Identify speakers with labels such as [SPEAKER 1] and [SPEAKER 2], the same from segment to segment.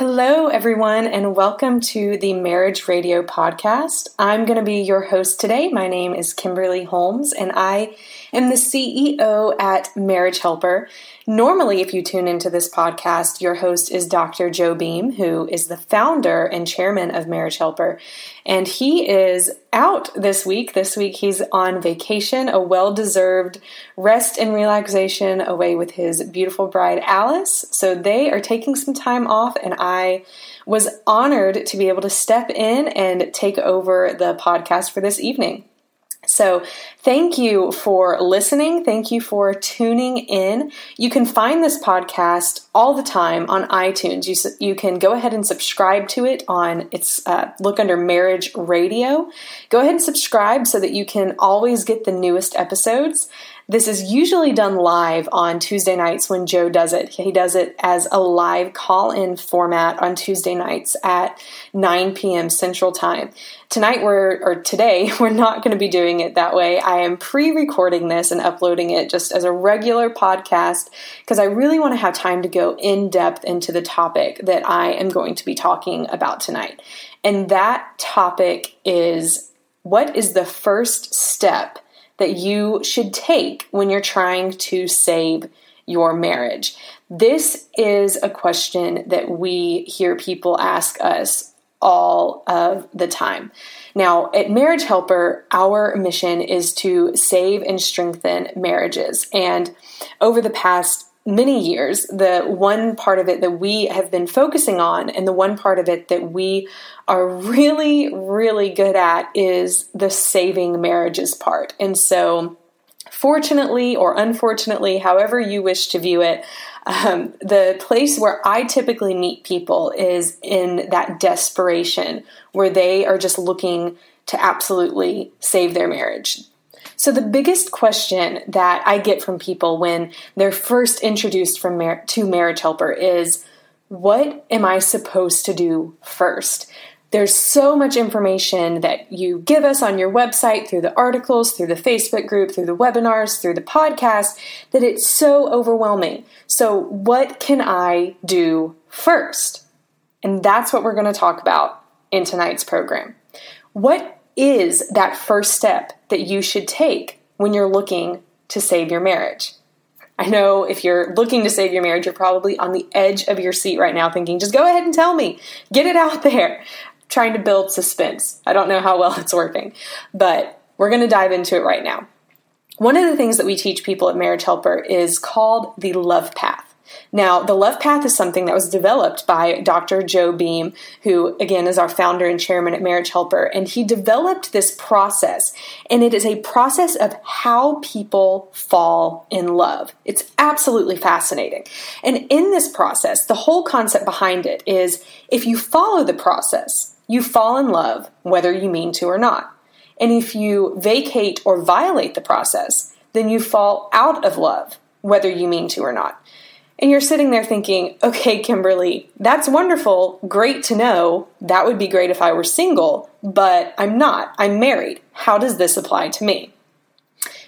[SPEAKER 1] Hello, everyone, and welcome to the Marriage Radio Podcast. I'm going to be your host today. My name is Kimberly Holmes, and I am the CEO at Marriage Helper. Normally, if you tune into this podcast, your host is Dr. Joe Beam, who is the founder and chairman of Marriage Helper. And he is out this week. This week, he's on vacation, a well deserved rest and relaxation away with his beautiful bride, Alice. So they are taking some time off, and I was honored to be able to step in and take over the podcast for this evening. So, thank you for listening. Thank you for tuning in. You can find this podcast all the time on iTunes. You, you can go ahead and subscribe to it on its uh, look under Marriage Radio. Go ahead and subscribe so that you can always get the newest episodes. This is usually done live on Tuesday nights when Joe does it. He does it as a live call in format on Tuesday nights at 9 p.m. Central Time. Tonight, we're, or today, we're not going to be doing it that way. I am pre recording this and uploading it just as a regular podcast because I really want to have time to go in depth into the topic that I am going to be talking about tonight. And that topic is what is the first step? That you should take when you're trying to save your marriage? This is a question that we hear people ask us all of the time. Now, at Marriage Helper, our mission is to save and strengthen marriages. And over the past many years, the one part of it that we have been focusing on, and the one part of it that we are really, really good at, is the saving marriages part. And so, fortunately or unfortunately, however you wish to view it, um, the place where I typically meet people is in that desperation where they are just looking to absolutely save their marriage. So, the biggest question that I get from people when they're first introduced from mar- to Marriage Helper is what am I supposed to do first? There's so much information that you give us on your website, through the articles, through the Facebook group, through the webinars, through the podcast, that it's so overwhelming. So, what can I do first? And that's what we're going to talk about in tonight's program. What is that first step that you should take when you're looking to save your marriage? I know if you're looking to save your marriage, you're probably on the edge of your seat right now thinking, just go ahead and tell me, get it out there. Trying to build suspense. I don't know how well it's working, but we're going to dive into it right now. One of the things that we teach people at Marriage Helper is called the love path. Now, the Love Path is something that was developed by Dr. Joe Beam, who again is our founder and chairman at Marriage Helper, and he developed this process, and it is a process of how people fall in love. It's absolutely fascinating. And in this process, the whole concept behind it is if you follow the process, you fall in love whether you mean to or not. And if you vacate or violate the process, then you fall out of love whether you mean to or not. And you're sitting there thinking, okay, Kimberly, that's wonderful, great to know. That would be great if I were single, but I'm not. I'm married. How does this apply to me?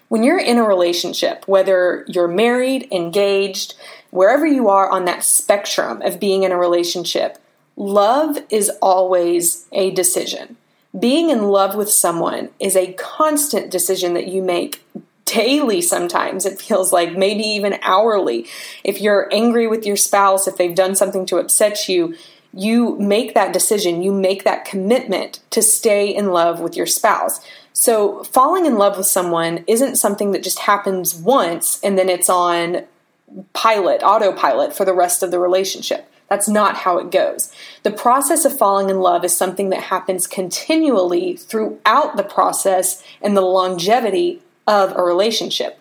[SPEAKER 1] When you're in a relationship, whether you're married, engaged, wherever you are on that spectrum of being in a relationship, love is always a decision. Being in love with someone is a constant decision that you make daily sometimes. It feels like maybe even hourly. If you're angry with your spouse, if they've done something to upset you, you make that decision, you make that commitment to stay in love with your spouse. So, falling in love with someone isn't something that just happens once and then it's on pilot, autopilot for the rest of the relationship. That's not how it goes. The process of falling in love is something that happens continually throughout the process and the longevity of a relationship.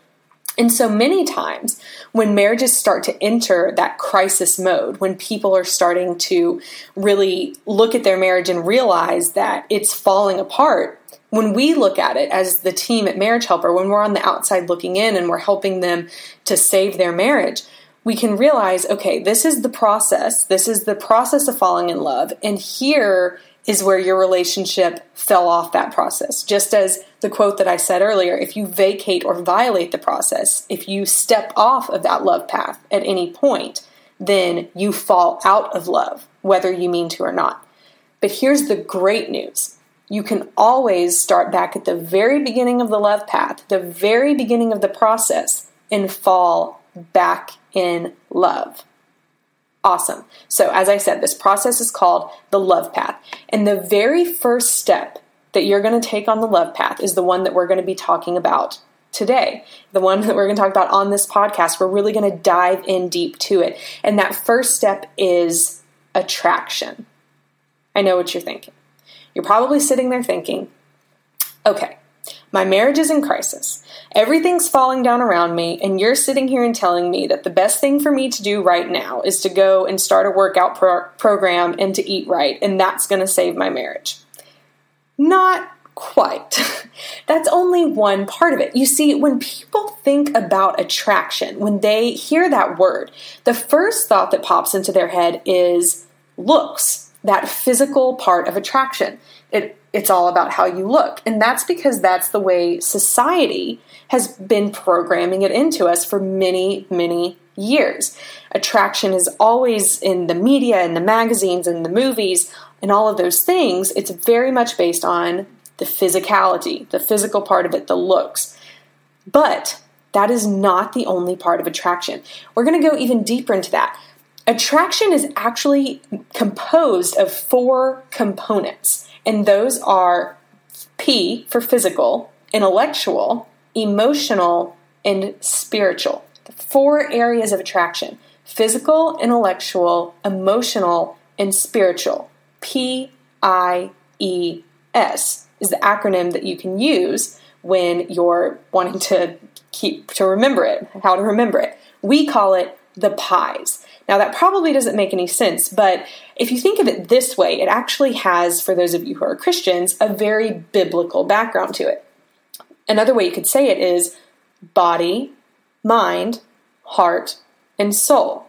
[SPEAKER 1] And so many times when marriages start to enter that crisis mode, when people are starting to really look at their marriage and realize that it's falling apart, when we look at it as the team at Marriage Helper, when we're on the outside looking in and we're helping them to save their marriage, we can realize okay, this is the process. This is the process of falling in love. And here is where your relationship fell off that process. Just as the quote that I said earlier if you vacate or violate the process, if you step off of that love path at any point, then you fall out of love, whether you mean to or not. But here's the great news you can always start back at the very beginning of the love path, the very beginning of the process, and fall back in love. Awesome. So, as I said, this process is called the love path. And the very first step that you're going to take on the love path is the one that we're going to be talking about today. The one that we're going to talk about on this podcast. We're really going to dive in deep to it. And that first step is attraction. I know what you're thinking. You're probably sitting there thinking, okay, my marriage is in crisis. Everything's falling down around me, and you're sitting here and telling me that the best thing for me to do right now is to go and start a workout pro- program and to eat right, and that's going to save my marriage. Not quite. That's only one part of it. You see, when people think about attraction, when they hear that word, the first thought that pops into their head is looks, that physical part of attraction. It it's all about how you look. And that's because that's the way society has been programming it into us for many, many years. Attraction is always in the media and the magazines and the movies and all of those things. It's very much based on the physicality, the physical part of it, the looks. But that is not the only part of attraction. We're going to go even deeper into that. Attraction is actually composed of four components. And those are P for physical, intellectual, emotional, and spiritual. The four areas of attraction physical, intellectual, emotional, and spiritual. P I E S is the acronym that you can use when you're wanting to keep to remember it, how to remember it. We call it the pies. Now, that probably doesn't make any sense, but if you think of it this way, it actually has, for those of you who are Christians, a very biblical background to it. Another way you could say it is body, mind, heart, and soul.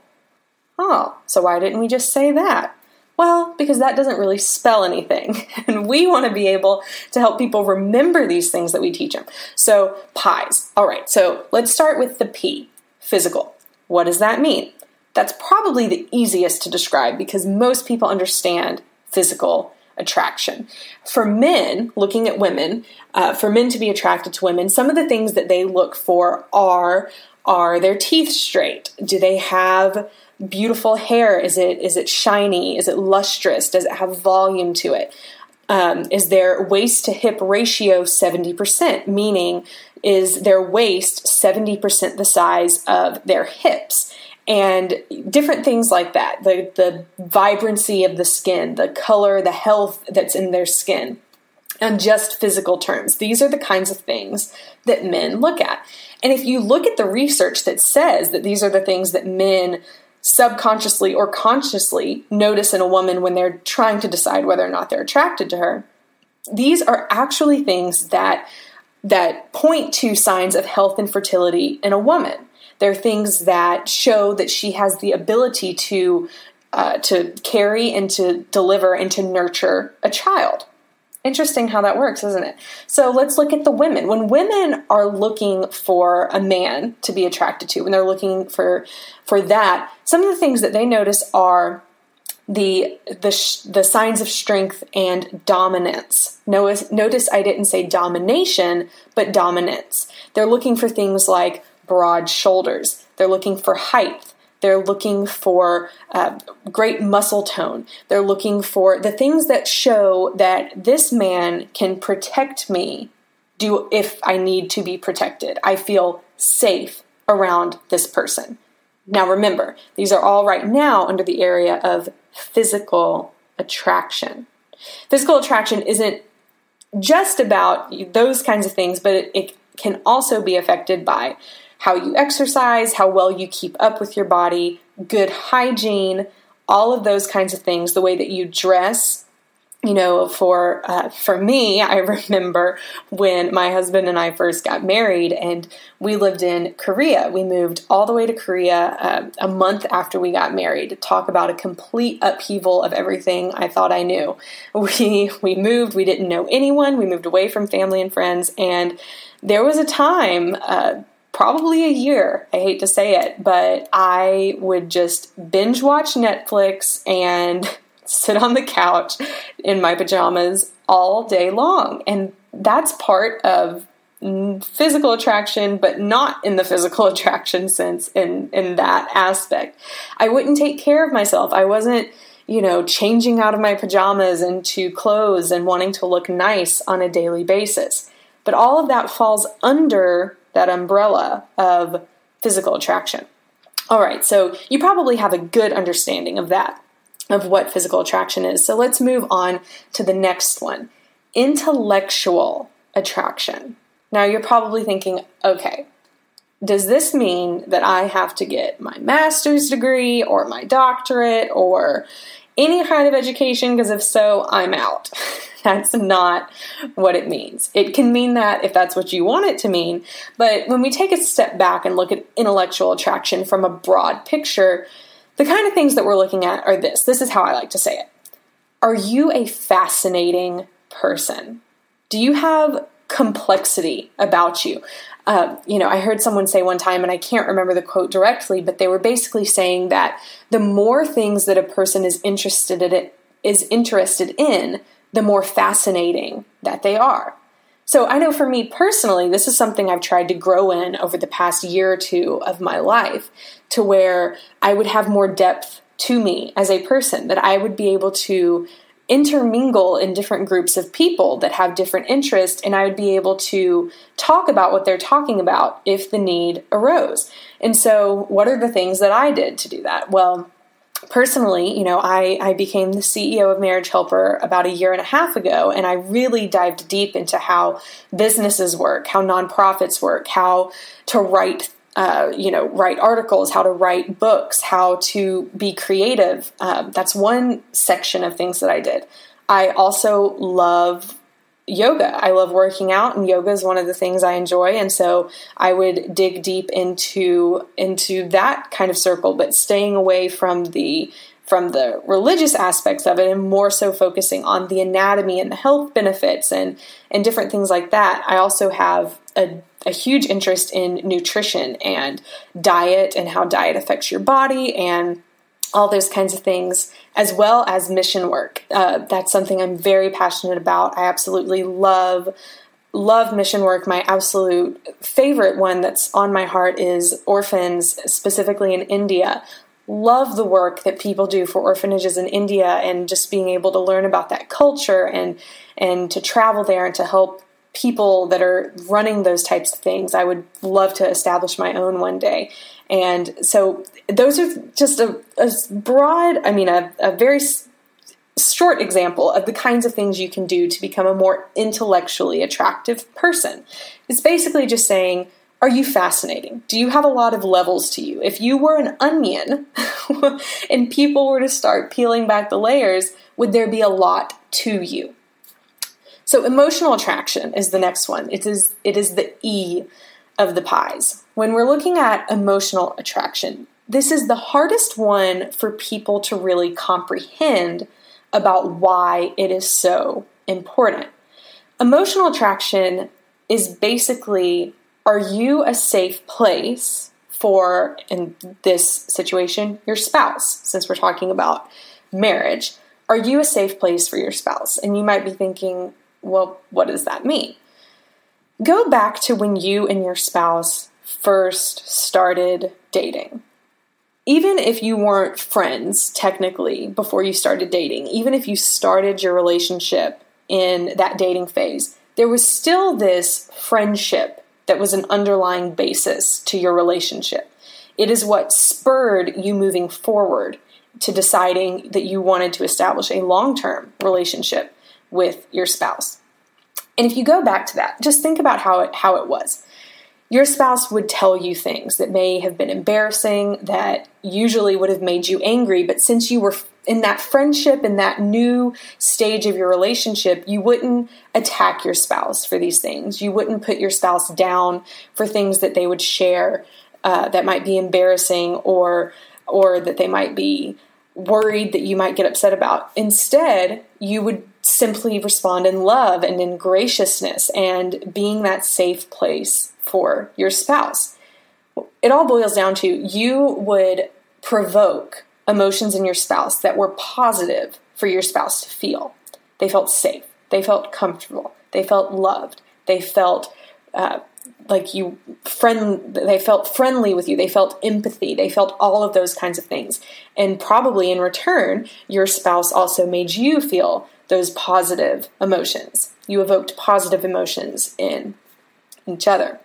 [SPEAKER 1] Oh, so why didn't we just say that? Well, because that doesn't really spell anything. And we want to be able to help people remember these things that we teach them. So, pies. All right, so let's start with the P, physical. What does that mean? That's probably the easiest to describe because most people understand physical attraction. For men, looking at women, uh, for men to be attracted to women, some of the things that they look for are are their teeth straight? Do they have beautiful hair? Is it is it shiny? Is it lustrous? Does it have volume to it? Um, is their waist to hip ratio 70%, meaning is their waist 70% the size of their hips? And different things like that. The the vibrancy of the skin the color the health that's in their skin and just physical terms. These are the kinds of things that men look at. And if you look at the research that says that these are the things that men subconsciously or consciously notice in a woman when they're trying to decide whether or not they're attracted to her these are actually things that that point to signs of health and fertility in a woman they're things that show that she has the ability to uh, to carry and to deliver and to nurture a child. Interesting how that works, isn't it? So let's look at the women. When women are looking for a man to be attracted to, when they're looking for for that, some of the things that they notice are the the the signs of strength and dominance. Notice, notice I didn't say domination, but dominance. They're looking for things like broad shoulders. They're looking for height. They're looking for uh, great muscle tone. They're looking for the things that show that this man can protect me do if I need to be protected. I feel safe around this person. Now remember, these are all right now under the area of physical attraction. Physical attraction isn't just about those kinds of things, but it, it can also be affected by how you exercise, how well you keep up with your body, good hygiene, all of those kinds of things, the way that you dress, you know, for uh, for me, I remember when my husband and I first got married, and we lived in Korea. We moved all the way to Korea uh, a month after we got married. Talk about a complete upheaval of everything I thought I knew. We we moved. We didn't know anyone. We moved away from family and friends, and there was a time. Uh, probably a year. I hate to say it, but I would just binge watch Netflix and sit on the couch in my pajamas all day long. And that's part of physical attraction, but not in the physical attraction sense in, in that aspect. I wouldn't take care of myself. I wasn't, you know, changing out of my pajamas into clothes and wanting to look nice on a daily basis. But all of that falls under that umbrella of physical attraction. All right, so you probably have a good understanding of that of what physical attraction is. So let's move on to the next one intellectual attraction. Now you're probably thinking, okay, does this mean that I have to get my master's degree or my doctorate or any kind of education? Because if so, I'm out. that's not what it means. It can mean that if that's what you want it to mean, but when we take a step back and look at intellectual attraction from a broad picture, the kind of things that we're looking at are this. This is how I like to say it. Are you a fascinating person? Do you have complexity about you? Uh, you know, I heard someone say one time, and I can't remember the quote directly, but they were basically saying that the more things that a person is interested in, is interested in, the more fascinating that they are. So I know for me personally, this is something I've tried to grow in over the past year or two of my life to where I would have more depth to me as a person, that I would be able to intermingle in different groups of people that have different interests, and I would be able to talk about what they're talking about if the need arose. And so, what are the things that I did to do that? Well, personally, you know, I, I became the CEO of Marriage Helper about a year and a half ago, and I really dived deep into how businesses work, how nonprofits work, how to write. Uh, you know, write articles, how to write books, how to be creative. Uh, that's one section of things that I did. I also love yoga. I love working out and yoga is one of the things I enjoy and so I would dig deep into into that kind of circle but staying away from the from the religious aspects of it and more so focusing on the anatomy and the health benefits and and different things like that. I also have a a huge interest in nutrition and diet and how diet affects your body and all those kinds of things, as well as mission work. Uh, that's something I'm very passionate about. I absolutely love love mission work. My absolute favorite one that's on my heart is orphans, specifically in India. Love the work that people do for orphanages in India and just being able to learn about that culture and and to travel there and to help people that are running those types of things. I would love to establish my own one day. And so those are just a, a broad, I mean, a, a very short example of the kinds of things you can do to become a more intellectually attractive person. It's basically just saying, are you fascinating? Do you have a lot of levels to you? If you were an onion and people were to start peeling back the layers, would there be a lot to you? So emotional attraction is the next one. It is it is the E of the pies. When we're looking at emotional attraction, this is the hardest one for people to really comprehend about why it is so important. Emotional attraction is basically are you a safe place for, in this situation, your spouse, since we're talking about marriage? Are you a safe place for your spouse? And you might be thinking, well, what does that mean? Go back to when you and your spouse first started dating. Even if you weren't friends technically before you started dating, even if you started your relationship in that dating phase, there was still this friendship that was an underlying basis to your relationship. It is what spurred you moving forward to deciding that you wanted to establish a long term relationship with your spouse. And if you go back to that, just think about how it how it was. your spouse would tell you things that may have been embarrassing, that usually would have made you angry, but since you were in that friendship, in that new stage of your relationship, you wouldn't attack your spouse for these things. You wouldn't put your spouse down for things that they would share uh, that might be embarrassing or or that they might be worried that you might get upset about. Instead, you would simply respond in love and in graciousness and being that safe place for your spouse. It all boils down to you would provoke emotions in your spouse that were positive for your spouse to feel. They felt safe, they felt comfortable, they felt loved, they felt uh, like you friend they felt friendly with you. They felt empathy. They felt all of those kinds of things. And probably in return your spouse also made you feel those positive emotions. You evoked positive emotions in each other.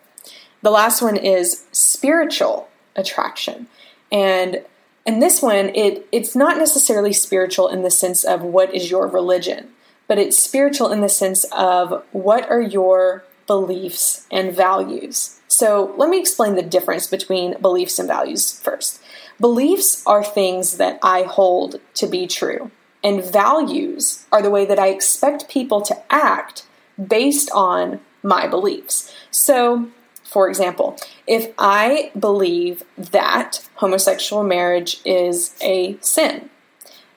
[SPEAKER 1] The last one is spiritual attraction. And and this one it it's not necessarily spiritual in the sense of what is your religion but it's spiritual in the sense of what are your beliefs, and values. So, let me explain the difference between beliefs and values first. Beliefs are things that I hold to be true, and values are the way that I expect people to act based on my beliefs. So, for example, if I believe that homosexual marriage is a sin,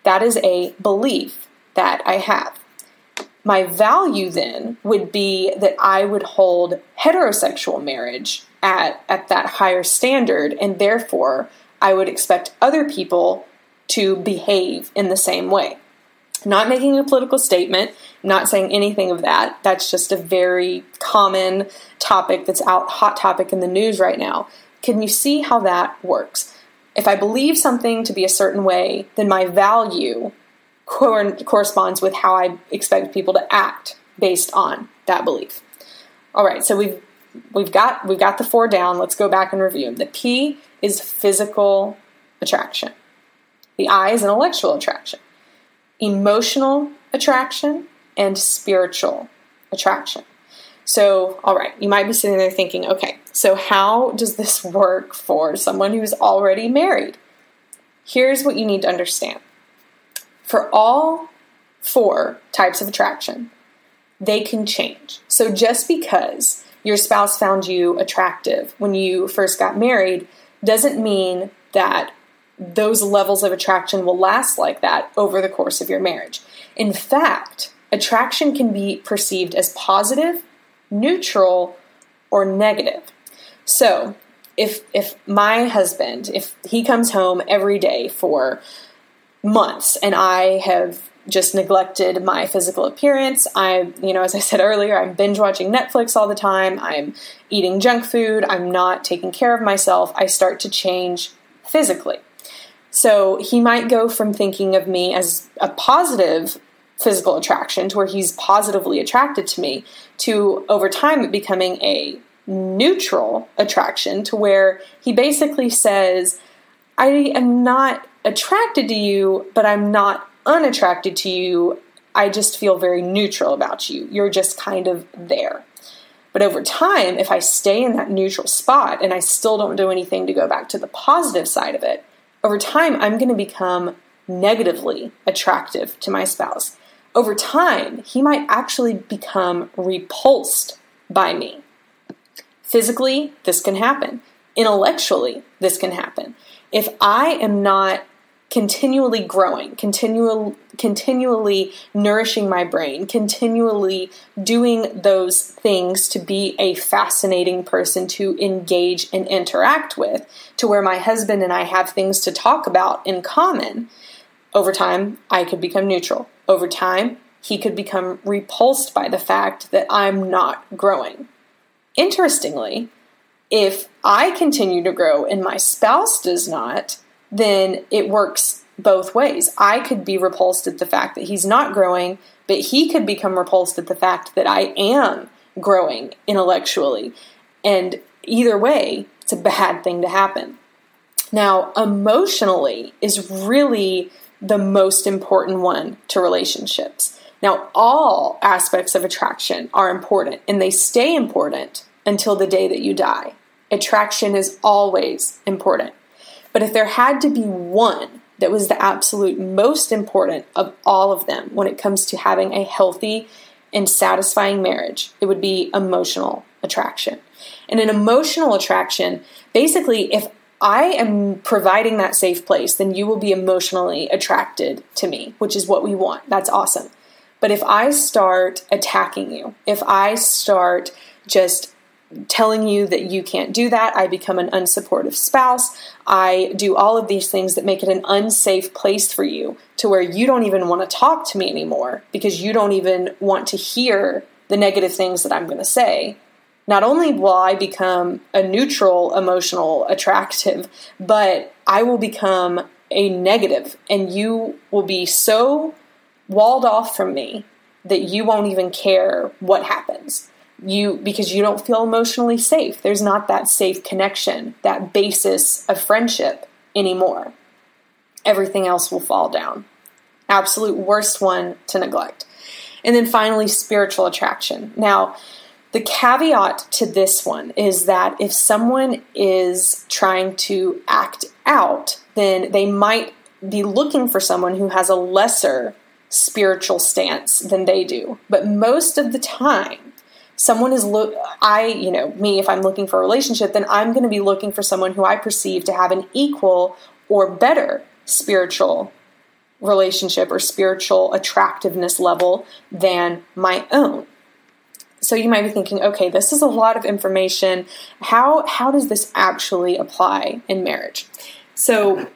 [SPEAKER 1] that is a belief that I have my value then would be that I would hold heterosexual marriage at, at that higher standard, and therefore I would expect other people to behave in the same way. Not making a political statement, not saying anything of that. That's just a very common topic that's out, hot topic in the news right now. Can you see how that works? If I believe something to be a certain way, then my value cor- corresponds with how I expect people to act based on that belief. All right, so we've we've got we've got the four down. Let's go back and review. The P is physical attraction. The I is intellectual attraction. Emotional attraction and spiritual attraction. So, all right, you might be sitting there thinking, okay, so how does this work for someone who's already married? Here's what you need to understand for all four types of attraction, they can change. So just because your spouse found you attractive when you first got married doesn't mean that those levels of attraction will last like that over the course of your marriage. In fact, attraction can be perceived as positive, neutral, or negative. So, if if my husband, if he comes home every day for months and I have just neglected my physical appearance. I, you know, as I said earlier, I'm binge watching Netflix all the time. I'm eating junk food. I'm not taking care of myself. I start to change physically. So he might go from thinking of me as a positive physical attraction to where he's positively attracted to me to over time becoming a neutral attraction to where he basically says, I am not attracted to you, but I'm not unattracted to you. I just feel very neutral about you. You're just kind of there. But over time, if I stay in that neutral spot and I still don't do anything to go back to the positive side of it, over time, I'm going to become negatively attractive to my spouse. Over time, he might actually become repulsed by me. Physically, this can happen. Intellectually, this can happen. If I am not continually growing, continual, continually nourishing my brain, continually doing those things to be a fascinating person to engage and interact with, to where my husband and I have things to talk about in common. Over time, I could become neutral. Over time, he could become repulsed by the fact that I'm not growing. Interestingly, if I continue to grow and my spouse does not, then it works both ways. I could be repulsed at the fact that he's not growing, but he could become repulsed at the fact that I am growing intellectually. And either way, it's a bad thing to happen. Now, emotionally is really the most important one to relationships. Now, all aspects of attraction are important and they stay important until the day that you die. attraction is always important. But if there had to be one that was the absolute most important of all of them when it comes to having a healthy and satisfying marriage, it would be emotional attraction. And an emotional attraction, basically, if I am providing that safe place, then you will be emotionally attracted to me, which is what we want. That's awesome. But if I start attacking you, if I start just telling you that you can't do that, I become an unsupportive spouse, I do all of these things that make it an unsafe place for you to where you don't even want to talk to me anymore because you don't even want to hear the negative things that I'm going to say. Not only will I become a neutral, emotional, attractive, but I will become a negative, and you will be so walled off from me that you won't even care what happens you because you don't feel emotionally safe. There's not that safe connection that basis of friendship anymore. Everything else will fall down. Absolute worst one to neglect. And then finally spiritual attraction. Now the caveat to this one is that if someone is trying to act out then they might be looking for someone who has a lesser spiritual stance than they do. But most of the time, someone is look I, you know, me if I'm looking for a relationship, then I'm going to be looking for someone who I perceive to have an equal or better spiritual relationship or spiritual attractiveness level than my own. So you might be thinking, okay, this is a lot of information. How how does this actually apply in marriage? So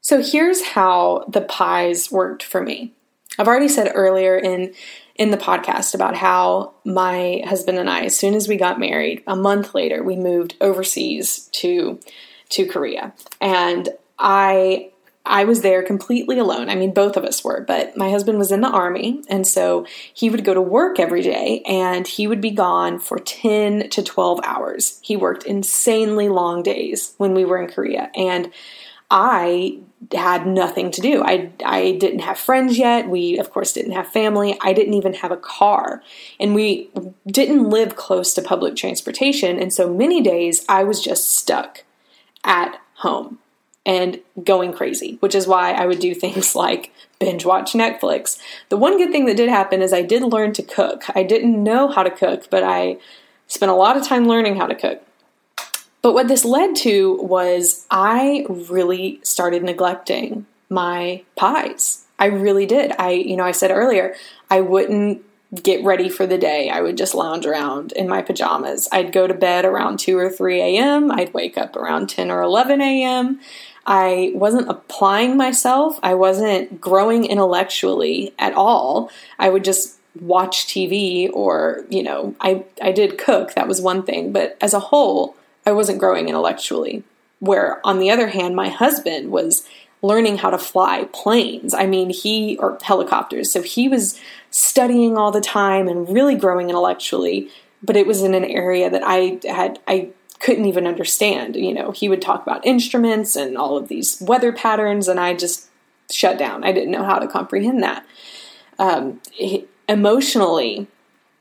[SPEAKER 1] so here's how the pies worked for me. I've already said earlier in in the podcast about how my husband and I, as soon as we got married, a month later, we moved overseas to to Korea, and I I was there completely alone. I mean, both of us were, but my husband was in the army, and so he would go to work every day and he would be gone for 10 to 12 hours. He worked insanely long days when we were in Korea, and I had nothing to do. I, I didn't have friends yet. We, of course, didn't have family. I didn't even have a car. And we didn't live close to public transportation. And so many days I was just stuck at home and going crazy, which is why I would do things like binge watch Netflix. The one good thing that did happen is I did learn to cook. I didn't know how to cook, but I spent a lot of time learning how to cook. But what this led to was I really started neglecting my pies. I really did. I, you know, I said earlier, I wouldn't get ready for the day. I would just lounge around in my pajamas. I'd go to bed around 2 or 3 a.m., I'd wake up around 10 or 11 a.m. I wasn't applying myself, I wasn't growing intellectually at all. I would just watch TV or, you know, I, I did cook, that was one thing. But as a whole, I wasn't growing intellectually. Where, on the other hand, my husband was learning how to fly planes. I mean, he, or helicopters. So he was studying all the time and really growing intellectually, but it was in an area that I had, I couldn't even understand. You know, he would talk about instruments and all of these weather patterns, and I just shut down. I didn't know how to comprehend that. Um, emotionally,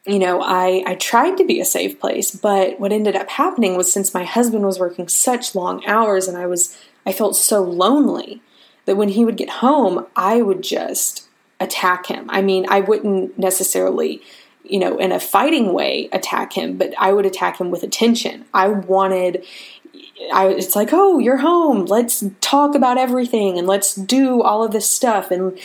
[SPEAKER 1] you know, I, I tried to be a safe place, but what ended up happening was since my husband was working such long hours and I was, I felt so lonely that when he would get home, I would just attack him. I mean, I wouldn't necessarily, you know, in a fighting way attack him, but I would attack him with attention. I wanted, I, it's like, oh, you're home. Let's talk about everything and let's do all of this stuff. And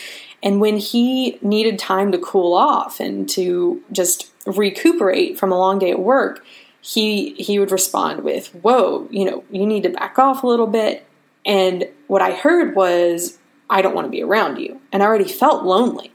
[SPEAKER 1] and when he needed time to cool off and to just recuperate from a long day at work, he he would respond with, "Whoa, you know, you need to back off a little bit." And what I heard was, "I don't want to be around you." And I already felt lonely.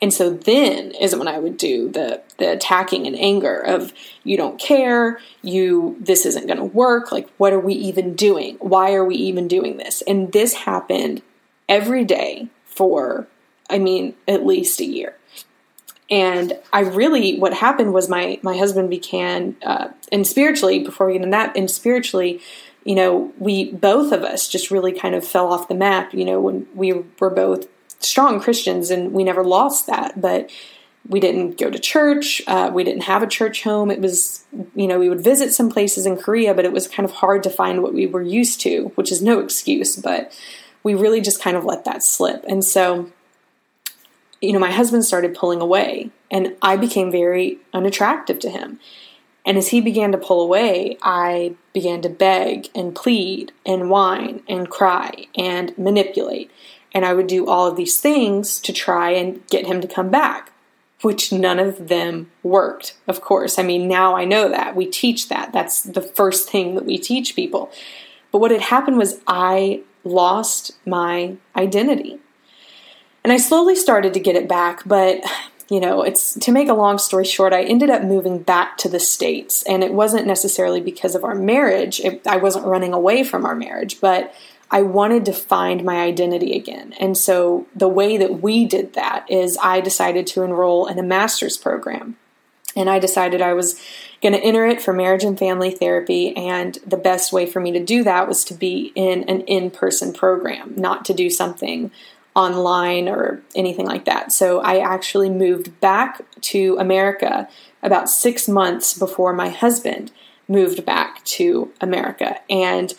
[SPEAKER 1] And so then is when I would do the the attacking and anger of you don't care, you this isn't going to work, like what are we even doing? Why are we even doing this? And this happened every day for I mean, at least a year. And I really, what happened was my my husband began, uh, and spiritually, before we get into that, and spiritually, you know, we both of us just really kind of fell off the map. You know, when we were both strong Christians, and we never lost that, but we didn't go to church. Uh, we didn't have a church home. It was, you know, we would visit some places in Korea, but it was kind of hard to find what we were used to, which is no excuse, but we really just kind of let that slip. And so, you know, my husband started pulling away, and I became very unattractive to him. And as he began to pull away, I began to beg and plead and whine and cry and manipulate. And I would do all of these things to try and get him to come back which none of them worked, of course. I mean, now I know that. We teach that. That's the first thing that we teach people. But what had happened was I lost my identity. And I slowly started to get it back, but you know, it's to make a long story short, I ended up moving back to the States. And it wasn't necessarily because of our marriage. It, I wasn't running away from our marriage, but I wanted to find my identity again. And so the way that we did that is I decided to enroll in a master's program. And I decided I was going to enter it for marriage and family therapy. And the best way for me to do that was to be in an in person program, not to do something online or anything like that. So I actually moved back to America about six months before my husband moved back to America. And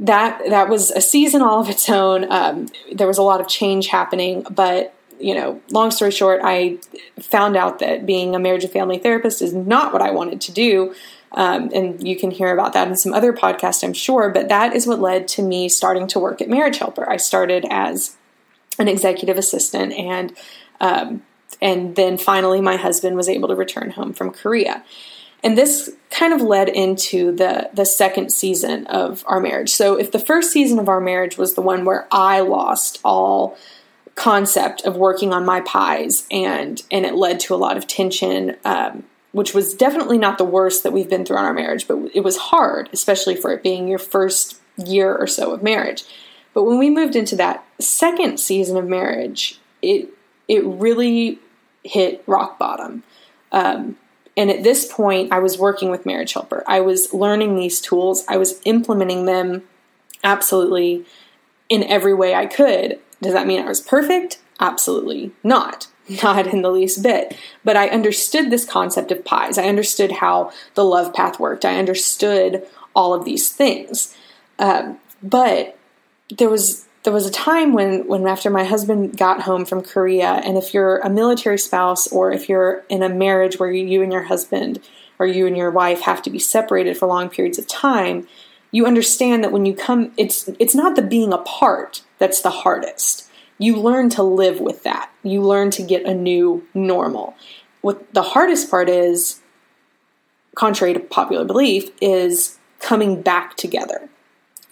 [SPEAKER 1] that that was a season all of its own. Um, there was a lot of change happening, but you know, long story short, I found out that being a marriage and family therapist is not what I wanted to do. Um, and you can hear about that in some other podcasts, I'm sure. But that is what led to me starting to work at Marriage Helper. I started as an executive assistant, and um, and then finally, my husband was able to return home from Korea. And this kind of led into the the second season of our marriage. So if the first season of our marriage was the one where I lost all concept of working on my pies and and it led to a lot of tension um, which was definitely not the worst that we've been through in our marriage but it was hard especially for it being your first year or so of marriage but when we moved into that second season of marriage it it really hit rock bottom um, and at this point, I was working with Marriage Helper. I was learning these tools, I was implementing them absolutely in every way I could. Does that mean I was perfect? Absolutely not. Not in the least bit. But I understood this concept of pies. I understood how the love path worked. I understood all of these things. Um, but there was there was a time when when after my husband got home from Korea and if you're a military spouse or if you're in a marriage where you and your husband or you and your wife have to be separated for long periods of time you understand that when you come it's it's not the being apart that's the hardest you learn to live with that you learn to get a new normal what the hardest part is contrary to popular belief is coming back together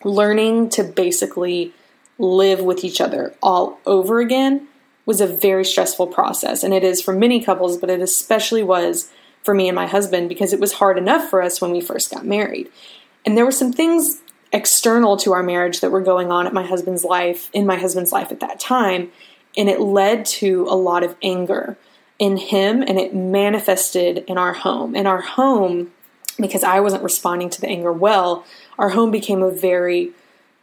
[SPEAKER 1] learning to basically live with each other all over again was a very stressful process. And it is for many couples, but it especially was for me and my husband because it was hard enough for us when we first got married. And there were some things external to our marriage that were going on at my husband's life, in my husband's life at that time. And it led to a lot of anger in him and it manifested in our home. And our home, because I wasn't responding to the anger well, our home became a very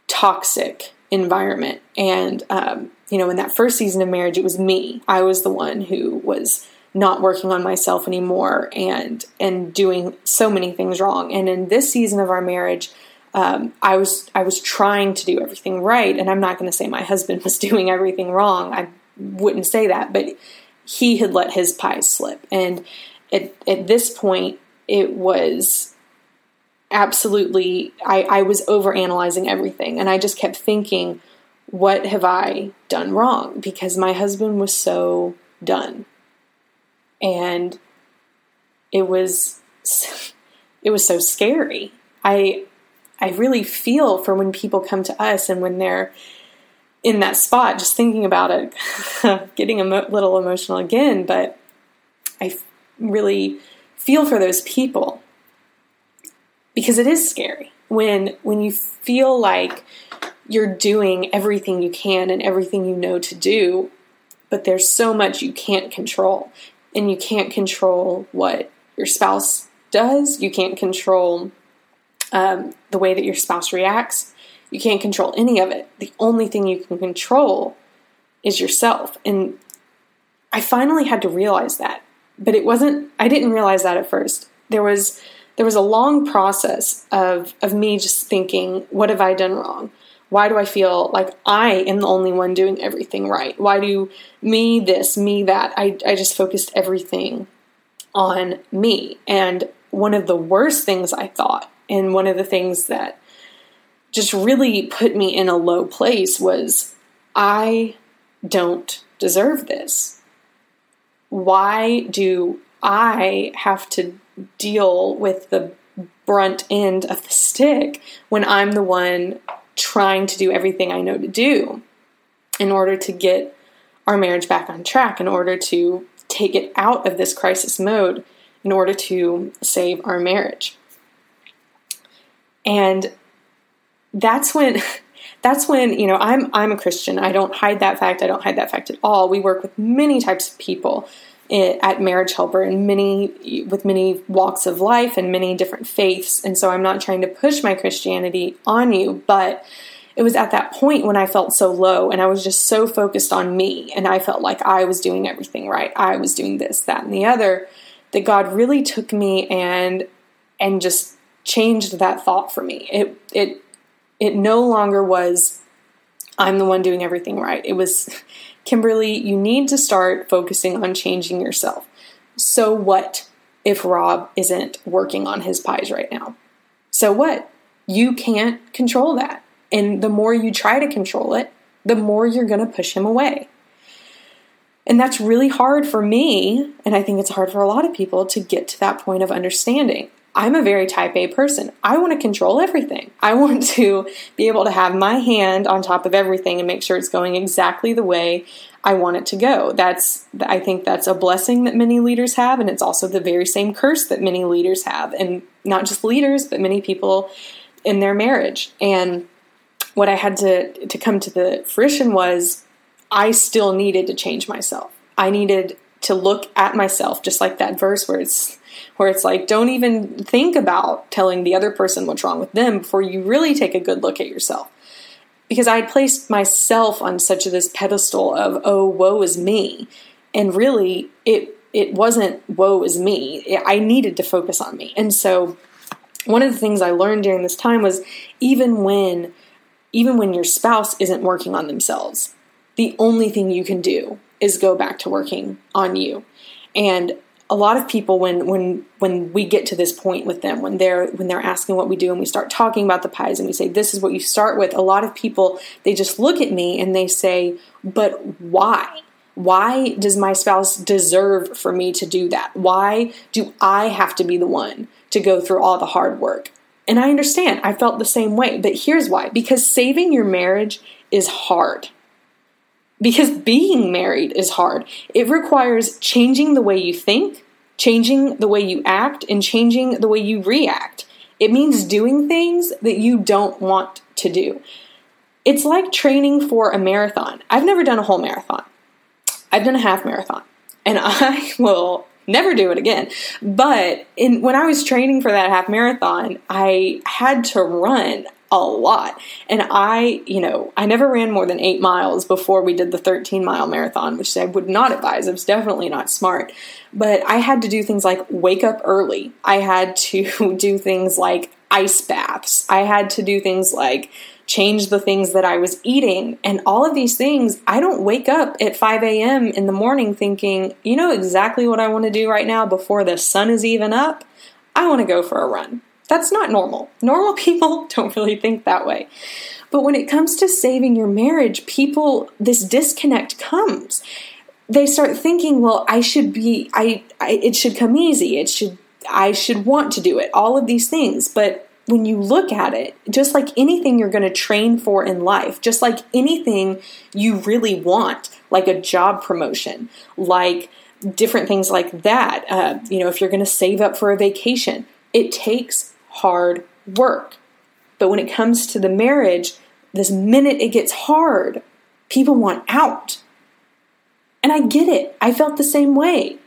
[SPEAKER 1] toxic environment. And, um, you know, in that first season of marriage, it was me. I was the one who was not working on myself anymore and and doing so many things wrong. And in this season of our marriage, um, I was I was trying to do everything right. And I'm not going to say my husband was doing everything wrong. I wouldn't say that, but he had let his pies slip. And at at this point, it was absolutely I, I was over analyzing everything and I just kept thinking, what have I done wrong? Because my husband was so done. And it was it was so scary. I I really feel for when people come to us and when they're in that spot, just thinking about it, getting a little emotional again, but I really feel for those people. Because it is scary when when you feel like you're doing everything you can and everything you know to do but there's so much you can't control and you can't control what your spouse does you can't control um, the way that your spouse reacts you can't control any of it the only thing you can control is yourself and I finally had to realize that. But it wasn't I didn't realize that at first. There was there was a long process of of me just thinking, what have I done wrong? Why do I feel like I am the only one doing everything right? Why do me this, me that? I, I just focused everything on me. And one of the worst things I thought, and one of the things that just really put me in a low place was I don't deserve this. Why do I have to deal with the brunt end of the stick when I'm the one trying to do everything I know to do in order to get our marriage back on track, in order to take it out of this crisis mode, in order to save our marriage. And that's when that's when you know I'm I'm a Christian. I don't hide that fact. I don't hide that fact at all. We work with many types of people at Marriage Helper and many with many walks of life and many different faiths. And so I'm not trying to push my Christianity on you, but it was at that point when I felt so low and I was just so focused on me and I felt like I was doing everything right. I was doing this, that, and the other that God really took me and and just changed that thought for me. It it it no longer was I'm the one doing everything right. It was Kimberly, you need to start focusing on changing yourself. So what if Rob isn't working on his pies right now? So what? You can't control that. And the more you try to control it, the more you're going to push him away. And that's really hard for me, and I think it's hard for a lot of people to get to that point of understanding. I'm a very type A person. I want to control everything. I want to be able to have my hand on top of everything and make sure it's going exactly the way I want it to go. That's I think that's a blessing that many leaders have and it's also the very same curse that many leaders have and not just leaders but many people in their marriage. And what I had to to come to the fruition was I still needed to change myself. I needed to look at myself just like that verse where it's where it's like, don't even think about telling the other person what's wrong with them before you really take a good look at yourself. Because I had placed myself on such this pedestal of, oh, woe is me. And really, it it wasn't woe is me. I needed to focus on me. And so one of the things I learned during this time was even when even when your spouse isn't working on themselves, the only thing you can do is go back to working on you. And a lot of people when when when we get to this point with them when they're when they're asking what we do and we start talking about the pies and we say this is what you start with a lot of people they just look at me and they say but why? Why does my spouse deserve for me to do that? Why do i have to be the one to go through all the hard work? And i understand i felt the same way but here's why. Because saving your marriage is hard because being married is hard. It requires changing the way you think, changing the way you act, and changing the way you react. It means doing things that you don't want to do. It's like training for a marathon. I've never done a whole marathon, I've done a half marathon, and I will never do it again. But in, when I was training for that half marathon, I had to run a lot. And I, you know, I never ran more than eight miles before we did the 13 mile marathon, which I would not advise. It was definitely not smart. But I had to do things like wake up early. I had to do things like ice baths. I had to do things like change the things that I was eating. And all of these things, I don't wake up at 5 a.m. in the morning thinking, you know exactly what I want to do right now before the sun is even up? I want to go for a run. That's not normal. Normal people don't really think that way. But when it comes to saving your marriage, people, this disconnect comes. They start thinking, well, I should be, I, I, it should come easy. It should, I should want to do it. All of these things. But when you look at it, just like anything you're going to train for in life, just like anything you really want, like a job promotion, like different things like that, uh, you know, if you're going to save up for a vacation, it takes hard work. But when it comes to the marriage, this minute it gets hard, people want out. And I get it. I felt the same way.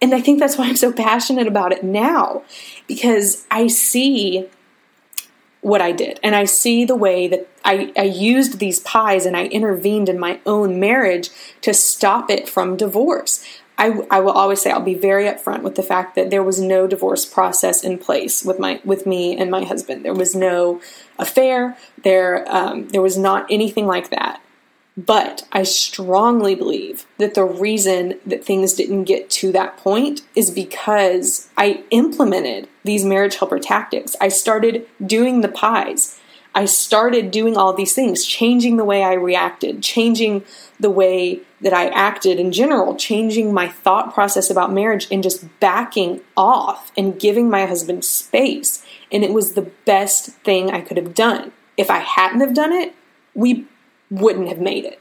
[SPEAKER 1] And I think that's why I'm so passionate about it now because I see what I did. And I see the way that I, I used these pies and I intervened in my own marriage to stop it from divorce. I, I will always say I'll be very upfront with the fact that there was no divorce process in place with my with me and my husband. There was no affair. There um, there was not anything like that. But I strongly believe that the reason that things didn't get to that point is because I implemented these marriage helper tactics. I started doing the pies. I started doing all these things, changing the way I reacted, changing the way that I acted in general, changing my thought process about marriage, and just backing off and giving my husband space. And it was the best thing I could have done. If I hadn't have done it, we wouldn't have made it.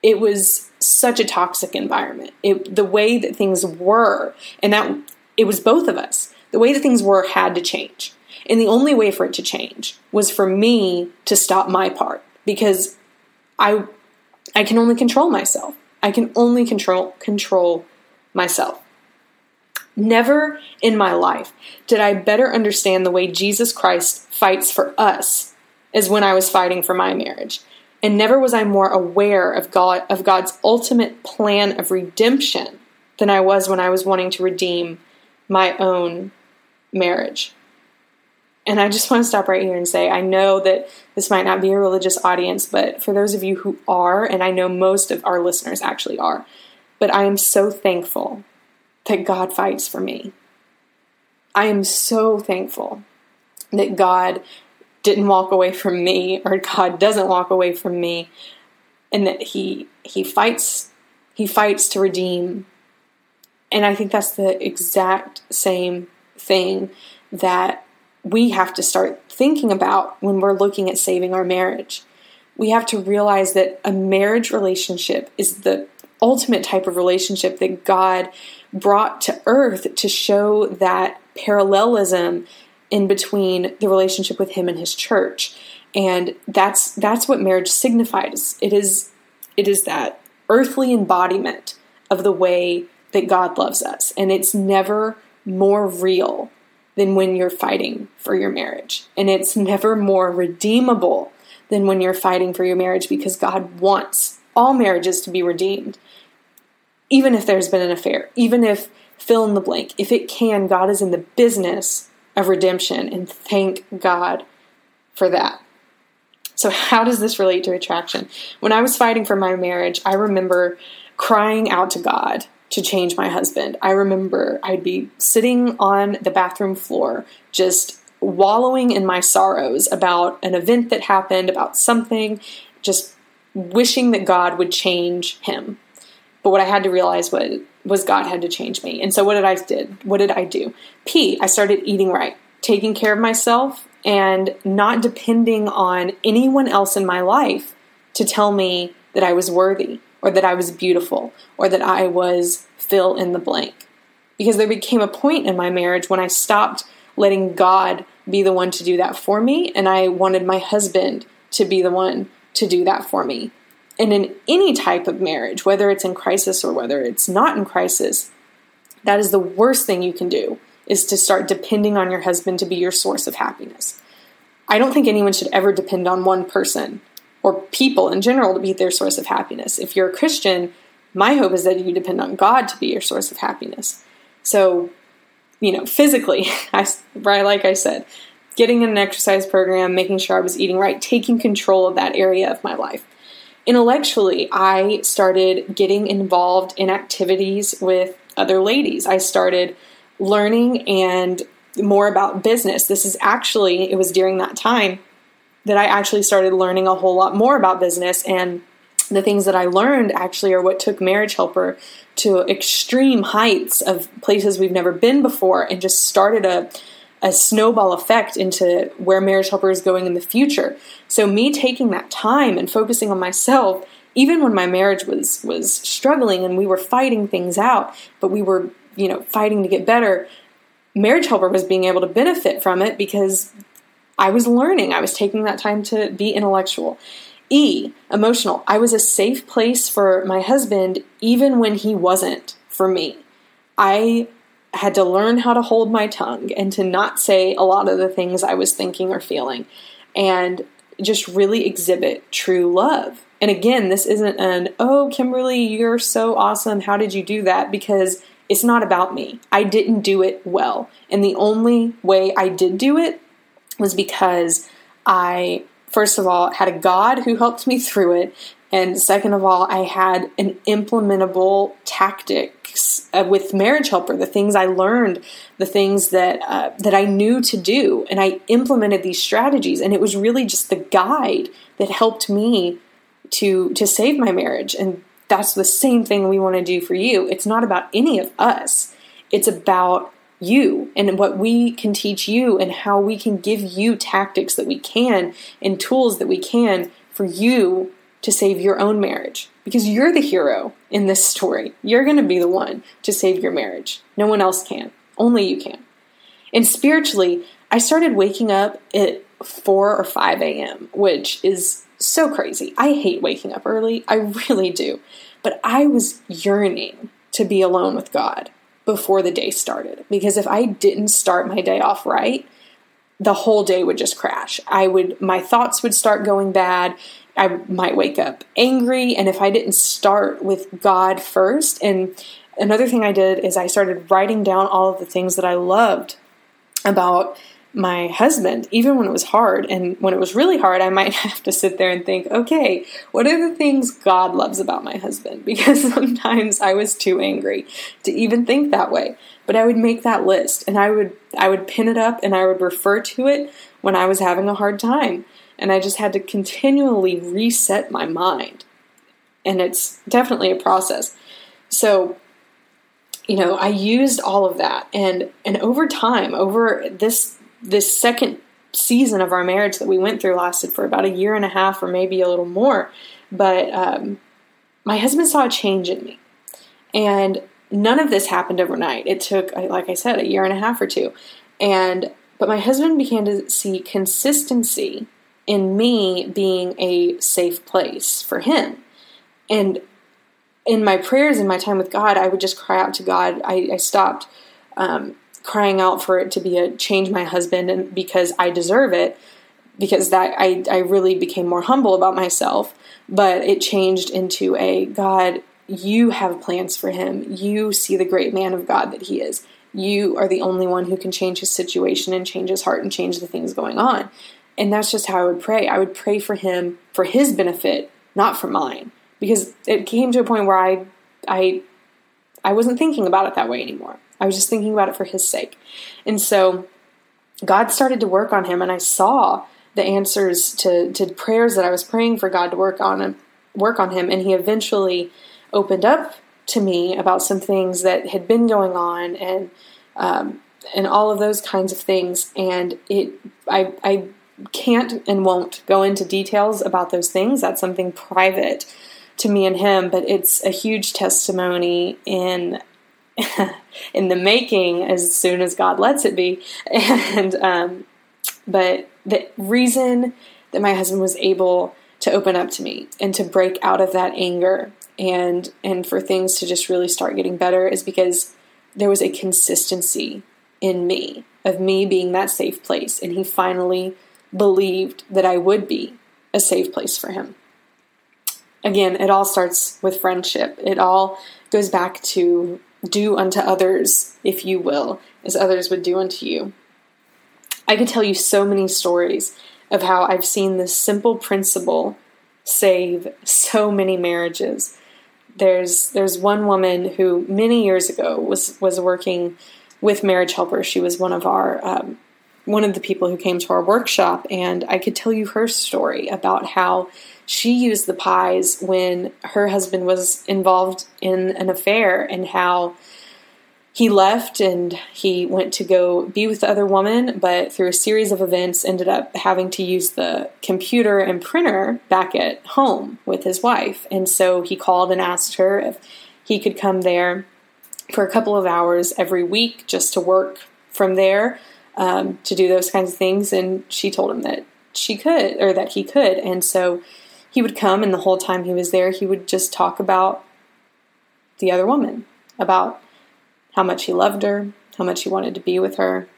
[SPEAKER 1] It was such a toxic environment. It, the way that things were, and that it was both of us. The way that things were had to change. And the only way for it to change was for me to stop my part because I I can only control myself. I can only control control myself. Never in my life did I better understand the way Jesus Christ fights for us as when I was fighting for my marriage. And never was I more aware of God of God's ultimate plan of redemption than I was when I was wanting to redeem my own marriage. And I just want to stop right here and say I know that this might not be a religious audience, but for those of you who are, and I know most of our listeners actually are, but I am so thankful that God fights for me. I am so thankful that God didn't walk away from me or God doesn't walk away from me and that he he fights he fights to redeem and I think that's the exact same thing that we have to start thinking about when we're looking at saving our marriage. We have to realize that a marriage relationship is the ultimate type of relationship that God brought to earth to show that parallelism in between the relationship with him and his church. And that's that's what marriage signifies. It is it is that earthly embodiment of the way that God loves us. And it's never more real than when you're fighting for your marriage. And it's never more redeemable than when you're fighting for your marriage because God wants all marriages to be redeemed. Even if there's been an affair, even if fill in the blank, if it can, God is in the business of redemption. And thank God for that. So, how does this relate to attraction? When I was fighting for my marriage, I remember crying out to God to change my husband. I remember I'd be sitting on the bathroom floor, just wallowing in my sorrows about an event that happened, about something, just wishing that God would change him. But what I had to realize was was God had to change me. And so what did I did? What did I do? P, I started eating right, taking care of myself and not depending on anyone else in my life to tell me that I was worthy or that I was beautiful or that I was fill in the blank. Because there became a point in my marriage when I stopped letting God be the one to do that for me and I wanted my husband to be the one to do that for me. And in any type of marriage, whether it's in crisis or whether it's not in crisis, that is the worst thing you can do is to start depending on your husband to be your source of happiness. I don't think anyone should ever depend on one person or people in general to be their source of happiness. If you're a Christian, my hope is that you depend on God to be your source of happiness. So, you know, physically, I, like I said, getting in an exercise program, making sure I was eating right, taking control of that area of my life. Intellectually, I started getting involved in activities with other ladies. I started learning and more about business. This is actually, it was during that time that I actually started learning a whole lot more about business and the things that I learned actually are what took Marriage Helper to extreme heights of places we've never been before and just started a a snowball effect into where Marriage Helper is going in the future. So me taking that time and focusing on myself even when my marriage was was struggling and we were fighting things out, but we were, you know, fighting to get better, Marriage Helper was being able to benefit from it because I was learning. I was taking that time to be intellectual. E, emotional. I was a safe place for my husband even when he wasn't for me. I had to learn how to hold my tongue and to not say a lot of the things I was thinking or feeling and just really exhibit true love. And again, this isn't an, oh, Kimberly, you're so awesome. How did you do that? Because it's not about me. I didn't do it well. And the only way I did do it was because I, first of all, had a God who helped me through it. And second of all, I had an implementable tactics uh, with Marriage Helper, the things I learned, the things that uh, that I knew to do, and I implemented these strategies. And it was really just the guide that helped me to to save my marriage. And that's the same thing we want to do for you. It's not about any of us. It's about you and what we can teach you and how we can give you tactics that we can and tools that we can for you to save your own marriage because you're the hero in this story. You're going to be the one to save your marriage. No one else can. Only you can. And spiritually, I started waking up at 4 or 5 a.m., which is so crazy. I hate waking up early. I really do. But I was yearning to be alone with God before the day started because if I didn't start my day off right, the whole day would just crash. I would my thoughts would start going bad I might wake up angry. And if I didn't start with God first, and another thing I did is I started writing down all of the things that I loved about my husband, even when it was hard. And when it was really hard, I might have to sit there and think, okay, what are the things God loves about my husband? Because sometimes I was too angry to even think that way. But I would make that list and I would I would pin it up and I would refer to it when I was having a hard time and I just had to continually reset my mind. And it's definitely a process. So, you know, I used all of that and and over time, over this this second season of our marriage that we went through lasted for about a year and a half or maybe a little more. But um, my husband saw a change in me. And none of this happened overnight. It took, like I said, a year and a half or two. And but my husband began to see consistency in me being a safe place for him. And in my prayers and my time with God, I would just cry out to God. I, I stopped um, crying out for it to be a change my husband and because I deserve it, because that I, I really became more humble about myself. But it changed into a God, you have plans for him. You see the great man of God that he is. You are the only one who can change his situation and change his heart and change the things going on. And that's just how I would pray. I would pray for him for his benefit, not for mine. Because it came to a point where I I I wasn't thinking about it that way anymore. I was just thinking about it for his sake. And so God started to work on him and I saw the answers to, to prayers that I was praying for God to work on him work on him and he eventually opened up to me about some things that had been going on and um, and all of those kinds of things and it I I can't and won't go into details about those things. That's something private to me and him, but it's a huge testimony in in the making as soon as God lets it be. And um, but the reason that my husband was able to open up to me and to break out of that anger and and for things to just really start getting better is because there was a consistency in me of me being that safe place and he finally believed that I would be a safe place for him. Again, it all starts with friendship. It all goes back to do unto others, if you will, as others would do unto you. I could tell you so many stories of how I've seen this simple principle save so many marriages. There's there's one woman who many years ago was was working with Marriage Helper. She was one of our um, one of the people who came to our workshop, and I could tell you her story about how she used the pies when her husband was involved in an affair and how he left and he went to go be with the other woman, but through a series of events ended up having to use the computer and printer back at home with his wife. And so he called and asked her if he could come there for a couple of hours every week just to work from there um, to do those kinds of things. And she told him that she could, or that he could. And so he would come, and the whole time he was there, he would just talk about the other woman, about how much he loved her, how much he wanted to be with her.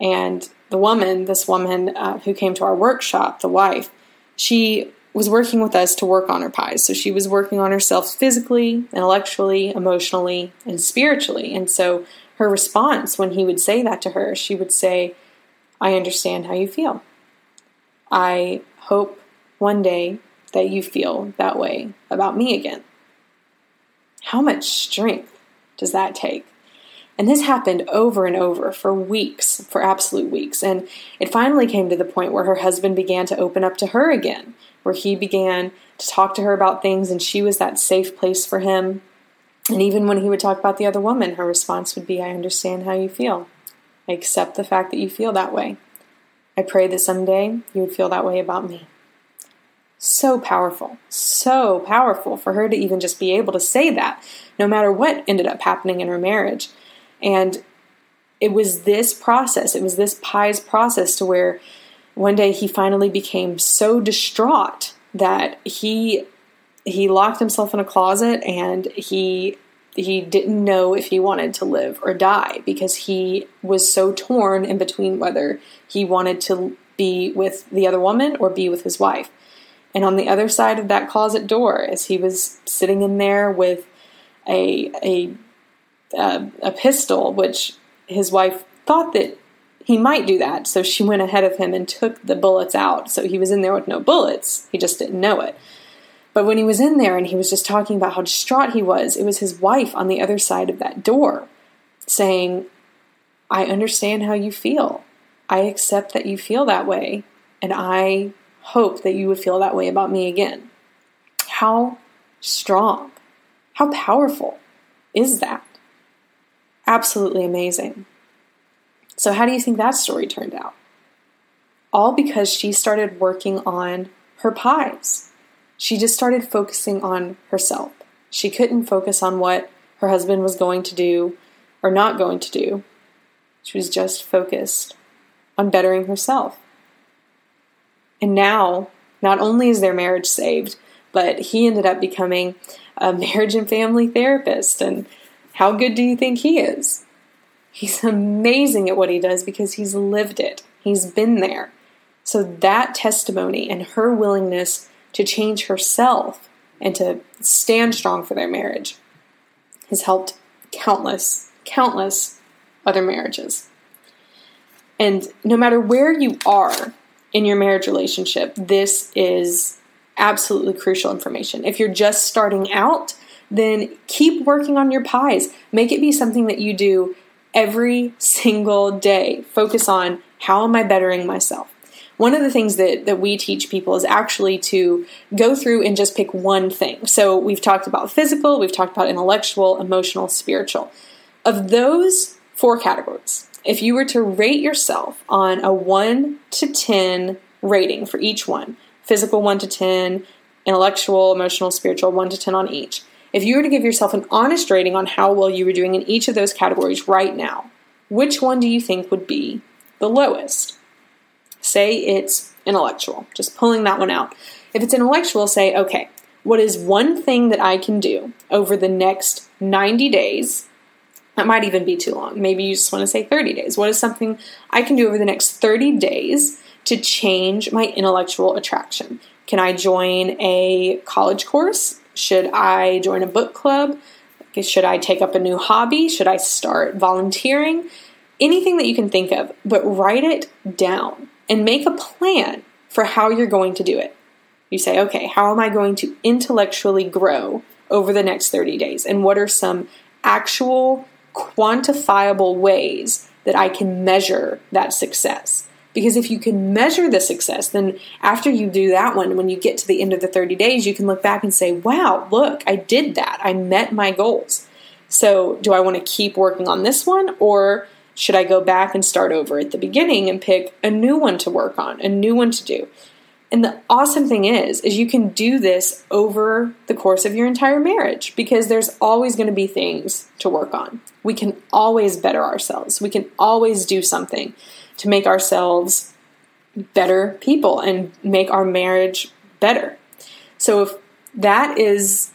[SPEAKER 1] And the woman, this woman uh, who came to our workshop, the wife, she was working with us to work on her pies. So she was working on herself physically, intellectually, emotionally, and spiritually. And so her response when he would say that to her, she would say, I understand how you feel. I hope one day that you feel that way about me again. How much strength does that take? And this happened over and over for weeks, for absolute weeks. And it finally came to the point where her husband began to open up to her again where he began to talk to her about things and she was that safe place for him. And even when he would talk about the other woman, her response would be, I understand how you feel. I accept the fact that you feel that way. I pray that someday you would feel that way about me. So powerful, so powerful for her to even just be able to say that, no matter what ended up happening in her marriage. And it was this process, it was this pie's process to where one day he finally became so distraught that he he locked himself in a closet and he he didn't know if he wanted to live or die because he was so torn in between whether he wanted to be with the other woman or be with his wife. And on the other side of that closet door, as he was sitting in there with a a a, a pistol, which his wife thought that he might do that. So she went ahead of him and took the bullets out. So he was in there with no bullets. He just didn't know it. But when he was in there and he was just talking about how distraught he was, it was his wife on the other side of that door saying, I understand how you feel. I accept that you feel that way. And I hope that you would feel that way about me again. How strong, how powerful is that? Absolutely amazing. So, how do you think that story turned out? All because she started working on her pies. She just started focusing on herself. She couldn't focus on what her husband was going to do or not going to do. She was just focused on bettering herself. And now, not only is their marriage saved, but he ended up becoming a marriage and family therapist. And how good do you think he is? He's amazing at what he does because he's lived it, he's been there. So that testimony and her willingness to change herself and to stand strong for their marriage has helped countless, countless other marriages. And no matter where you are in your marriage relationship, this is absolutely crucial information. If you're just starting out, then keep working on your pies. Make it be something that you do every single day. Focus on how am I bettering myself? One of the things that, that we teach people is actually to go through and just pick one thing. So we've talked about physical, we've talked about intellectual, emotional, spiritual. Of those four categories, if you were to rate yourself on a 1 to 10 rating for each one, physical 1 to 10, intellectual, emotional, spiritual 1 to 10 on each, if you were to give yourself an honest rating on how well you were doing in each of those categories right now, which one do you think would be the lowest? Say it's intellectual, just pulling that one out. If it's intellectual, say, okay, what is one thing that I can do over the next 90 days? That might even be too long. Maybe you just want to say 30 days. What is something I can do over the next 30 days to change my intellectual attraction? Can I join a college course? Should I join a book club? Should I take up a new hobby? Should I start volunteering? Anything that you can think of, but write it down and make a plan for how you're going to do it. You say, okay, how am I going to intellectually grow over the next 30 days? And what are some actual quantifiable ways that I can measure that success? Because if you can measure the success, then after you do that one, when you get to the end of the 30 days, you can look back and say, wow, look, I did that. I met my goals. So, do I want to keep working on this one or should I go back and start over at the beginning and pick a new one to work on, a new one to do? And the awesome thing is is you can do this over the course of your entire marriage because there's always going to be things to work on. We can always better ourselves. We can always do something to make ourselves better people and make our marriage better. So, if that is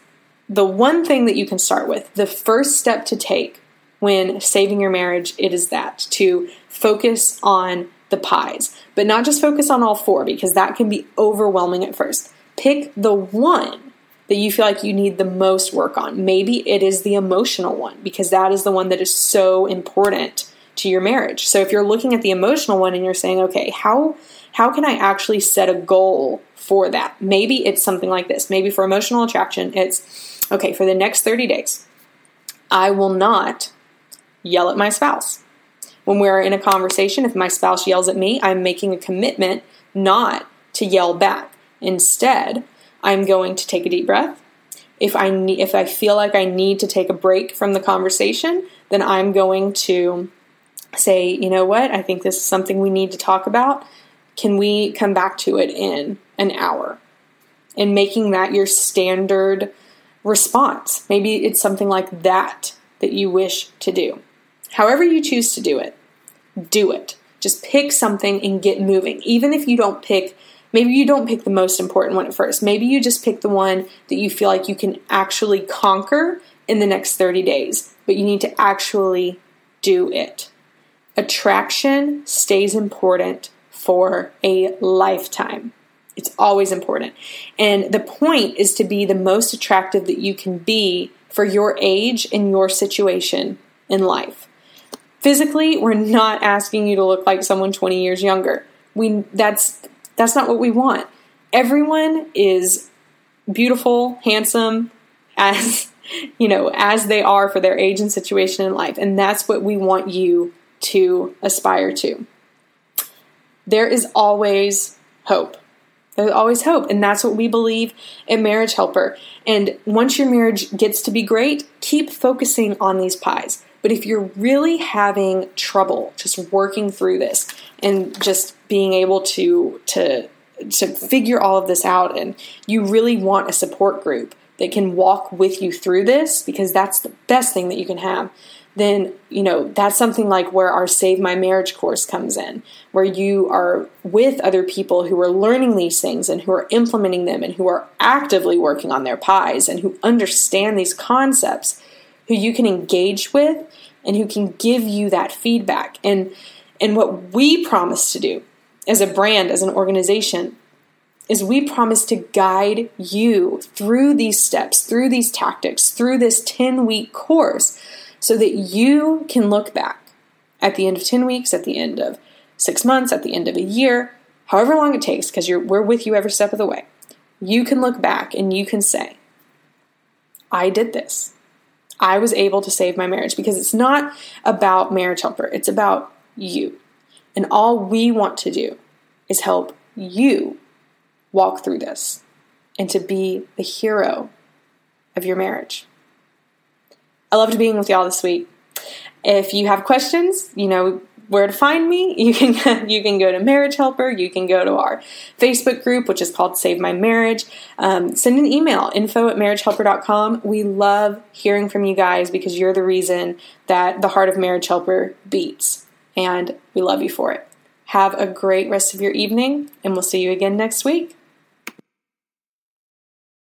[SPEAKER 1] the one thing that you can start with, the first step to take when saving your marriage, it is that to focus on the pies, but not just focus on all four because that can be overwhelming at first. Pick the one that you feel like you need the most work on. Maybe it is the emotional one because that is the one that is so important to your marriage. So if you're looking at the emotional one and you're saying, okay, how how can I actually set a goal for that? Maybe it's something like this. Maybe for emotional attraction, it's okay, for the next 30 days, I will not yell at my spouse. When we're in a conversation, if my spouse yells at me, I'm making a commitment not to yell back. Instead, I'm going to take a deep breath. If I if I feel like I need to take a break from the conversation, then I'm going to say, you know what, I think this is something we need to talk about. Can we come back to it in an hour? And making that your standard response. Maybe it's something like that that you wish to do. However, you choose to do it, do it. Just pick something and get moving. Even if you don't pick, maybe you don't pick the most important one at first. Maybe you just pick the one that you feel like you can actually conquer in the next 30 days, but you need to actually do it. Attraction stays important for a lifetime. It's always important. And the point is to be the most attractive that you can be for your age and your situation in life. Physically, we're not asking you to look like someone 20 years younger. We that's that's not what we want. Everyone is beautiful, handsome as you know, as they are for their age and situation in life, and that's what we want you to aspire to. There is always hope. There's always hope, and that's what we believe in Marriage Helper. And once your marriage gets to be great, keep focusing on these pies. But if you're really having trouble just working through this and just being able to to to figure all of this out and you really want a support group that can walk with you through this because that's the best thing that you can have then you know that's something like where our save my marriage course comes in where you are with other people who are learning these things and who are implementing them and who are actively working on their pies and who understand these concepts who you can engage with and who can give you that feedback and and what we promise to do as a brand as an organization is we promise to guide you through these steps through these tactics through this 10 week course so that you can look back at the end of 10 weeks, at the end of six months, at the end of a year, however long it takes, because we're with you every step of the way. You can look back and you can say, I did this. I was able to save my marriage because it's not about marriage helper, it's about you. And all we want to do is help you walk through this and to be the hero of your marriage. I loved being with y'all this week. If you have questions, you know where to find me. You can you can go to Marriage Helper. You can go to our Facebook group, which is called Save My Marriage. Um, send an email info at marriagehelper.com. We love hearing from you guys because you're the reason that the heart of Marriage Helper beats, and we love you for it. Have a great rest of your evening, and we'll see you again next week.